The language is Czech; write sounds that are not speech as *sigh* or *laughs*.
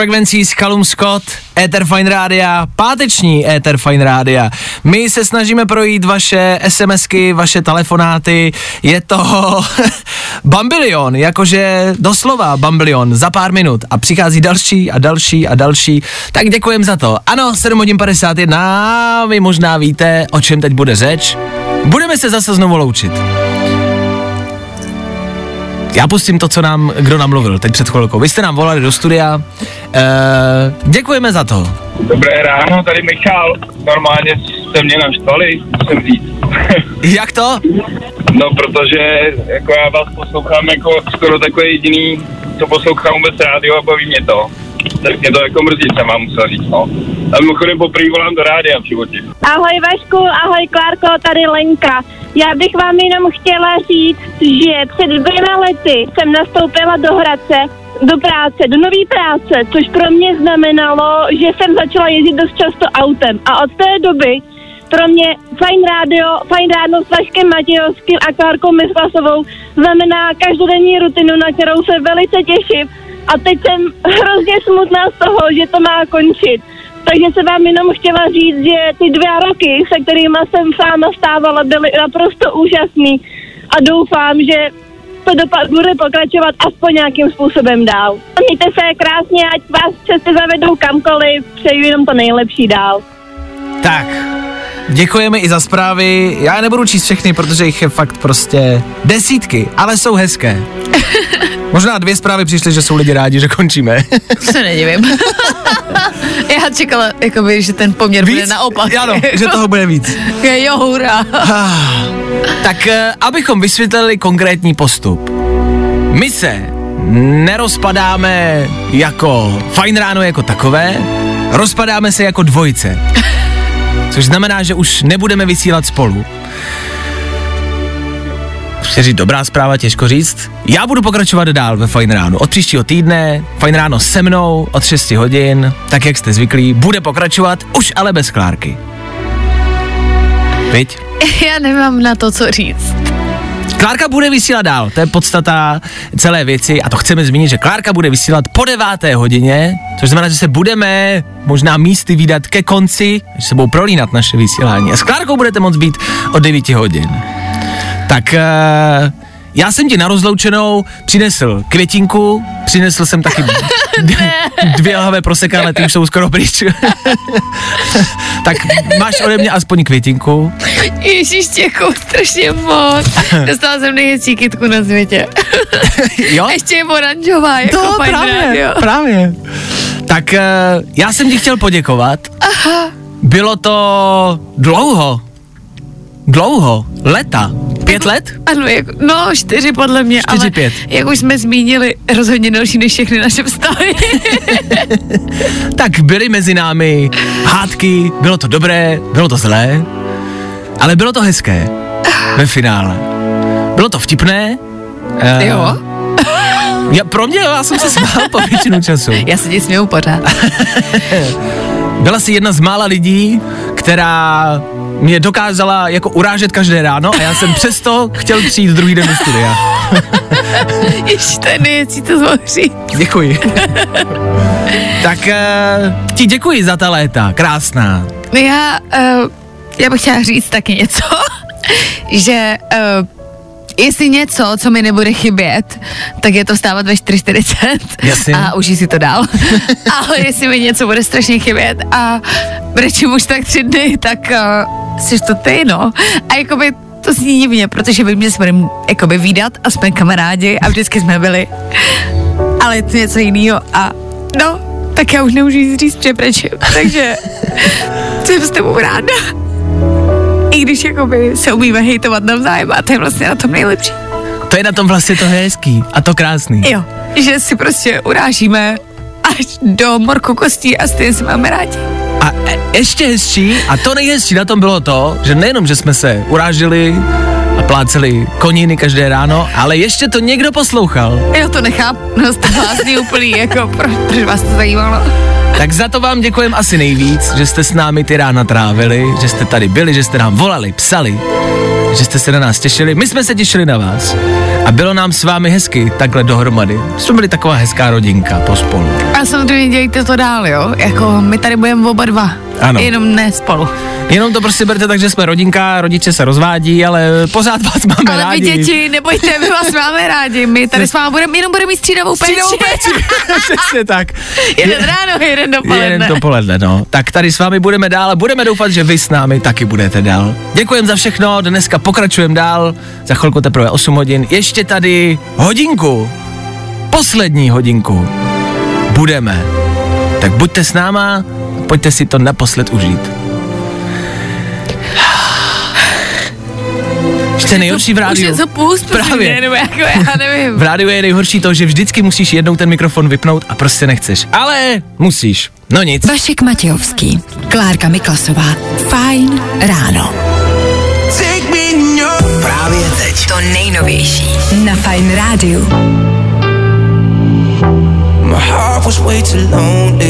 Frequencies, Callum Scott, Ether Fine Rádia, páteční Ether Fine Rádia. My se snažíme projít vaše SMSky, vaše telefonáty, je to *laughs* bambilion, jakože doslova bambilion za pár minut a přichází další a další a další, tak děkujem za to. Ano, 7 hodin 51, vy možná víte, o čem teď bude řeč. Budeme se zase znovu loučit. Já pustím to, co nám kdo namluvil teď před chvilkou. Vy jste nám volali do studia. E, děkujeme za to. Dobré ráno, tady Michal. Normálně jste mě naštvali, musím říct. *laughs* Jak to? No, protože jako já vás poslouchám jako skoro takový jediný, co poslouchám vůbec rádio a baví mě to. Tak mě to jako mrzí, jsem vám musel říct, no. A mimochodem poprvé volám do rádia v životě. Ahoj Vašku, ahoj Klárko, tady Lenka. Já bych vám jenom chtěla říct, že před dvěma lety jsem nastoupila do Hradce do práce, do nové práce, což pro mě znamenalo, že jsem začala jezdit dost často autem. A od té doby pro mě fajn rádio, fajn ráno s Vaškem Matějovským a Klárkou Myslasovou znamená každodenní rutinu, na kterou se velice těším. A teď jsem hrozně smutná z toho, že to má končit. Takže se vám jenom chtěla říct, že ty dva roky, se kterými jsem sama stávala, byly naprosto úžasný a doufám, že to dopad bude pokračovat aspoň nějakým způsobem dál. Mějte se krásně, ať vás cesty zavedou kamkoliv, přeju jenom to nejlepší dál. Tak, děkujeme i za zprávy. Já je nebudu číst všechny, protože jich je fakt prostě desítky, ale jsou hezké. *laughs* Možná dvě zprávy přišly, že jsou lidi rádi, že končíme. Se nedivím. *laughs* Já čekala, jakoby, že ten poměr Víc? bude naopak. Ano, že toho bude víc. *laughs* jo, hurá. *sighs* Tak, eh, abychom vysvětlili konkrétní postup. My se nerozpadáme jako fajn ráno jako takové, rozpadáme se jako dvojice. Což znamená, že už nebudeme vysílat spolu. Chci říct dobrá zpráva, těžko říct. Já budu pokračovat dál ve Fajn ráno. Od příštího týdne, Fajn ráno se mnou od 6 hodin, tak jak jste zvyklí, bude pokračovat, už ale bez Klárky. Viď? *laughs* Já nemám na to, co říct. Klárka bude vysílat dál, to je podstata celé věci a to chceme zmínit, že Klárka bude vysílat po deváté hodině, což znamená, že se budeme možná místy výdat ke konci, že se budou prolínat naše vysílání a s Klárkou budete moct být od 9 hodin. Tak uh, já jsem ti na rozloučenou přinesl květinku, přinesl jsem taky dvě lahve prosekané, ty už jsou skoro pryč. *laughs* tak máš ode mě aspoň květinku. Ježíš, děkuju strašně moc. Dostala jsem nejhezčí kytku na světě. *laughs* jo? Ještě je oranžová, jako To právě, rádio. právě. Tak uh, já jsem ti chtěl poděkovat. Aha. Bylo to dlouho. Dlouho. Leta. Pět let? Ano, jako, no čtyři podle mě, Čtyři, ale pět. jak už jsme zmínili, rozhodně další než všechny naše vztahy. *laughs* Tak byly mezi námi hádky, bylo to dobré, bylo to zlé, ale bylo to hezké ve finále. Bylo to vtipné. eh, jo, *laughs* Já, pro mě, já jsem se smál po většinu času. já se ti směju pořád. *laughs* Byla jsi jedna z mála lidí, která mě dokázala jako urážet každé ráno a já jsem přesto chtěl přijít druhý den do studia. *laughs* Ještě to je nejhezčí, co mohu říct. Děkuji. *laughs* tak uh, ti děkuji za ta léta, krásná. No já, uh, já bych chtěla říct taky něco, *laughs* že uh, jestli něco, co mi nebude chybět, tak je to vstávat ve 4.40 Jasně. a užij si to dál. Ale jestli mi něco bude strašně chybět a brečím už tak tři dny, tak uh, jsi to ty, no. A jakoby to zní divně, protože vím, že se budeme jakoby výdat a jsme kamarádi a vždycky jsme byli. Ale je to něco jiného a no, tak já už nemůžu říct, že brečím. Takže jsem s tebou ráda. I když jakoby se umíme hejtovat navzájem a to je vlastně na tom nejlepší. To je na tom vlastně to hezký a to krásný. Jo, že si prostě urážíme až do morku kostí a stejně se máme rádi. A ještě hezčí, a to nejhezčí na tom bylo to, že nejenom, že jsme se urážili a pláceli koniny každé ráno, ale ještě to někdo poslouchal. Já to nechápu, no jste blázni *laughs* úplný, jako pro, proč vás to zajímalo? Tak za to vám děkujeme asi nejvíc, že jste s námi ty rána trávili, že jste tady byli, že jste nám volali, psali, že jste se na nás těšili. My jsme se těšili na vás. A bylo nám s vámi hezky takhle dohromady. Jsme byli taková hezká rodinka pospolu. A samozřejmě dějte to dál, jo? Jako my tady budeme oba dva. Ano. Jenom ne spolu. Jenom to prostě berte tak, že jsme rodinka, rodiče se rozvádí, ale pořád vás máme Ale rádi. vy děti, nebojte, my vás máme rádi. My tady s vámi budeme, jenom budeme mít střídavou péči. Střídavou péči. *laughs* Přesně tak. jeden ráno, jeden dopoledne. Jeden dopoledne, no. Tak tady s vámi budeme dál a budeme doufat, že vy s námi taky budete dál. Děkujem za všechno, dneska pokračujeme dál, za chvilku teprve 8 hodin, ještě tady hodinku, poslední hodinku budeme. Tak buďte s náma, pojďte si to naposled užít. Ještě nejhorší v Už rádiu. je to půst, Právě. nebo jako já nevím. V rádiu je nejhorší to, že vždycky musíš jednou ten mikrofon vypnout a prostě nechceš. Ale musíš. No nic. Vašek Matějovský, Klárka Miklasová. Fajn ráno. Právě teď. To nejnovější na Fajn rádiu. My heart was way too lonely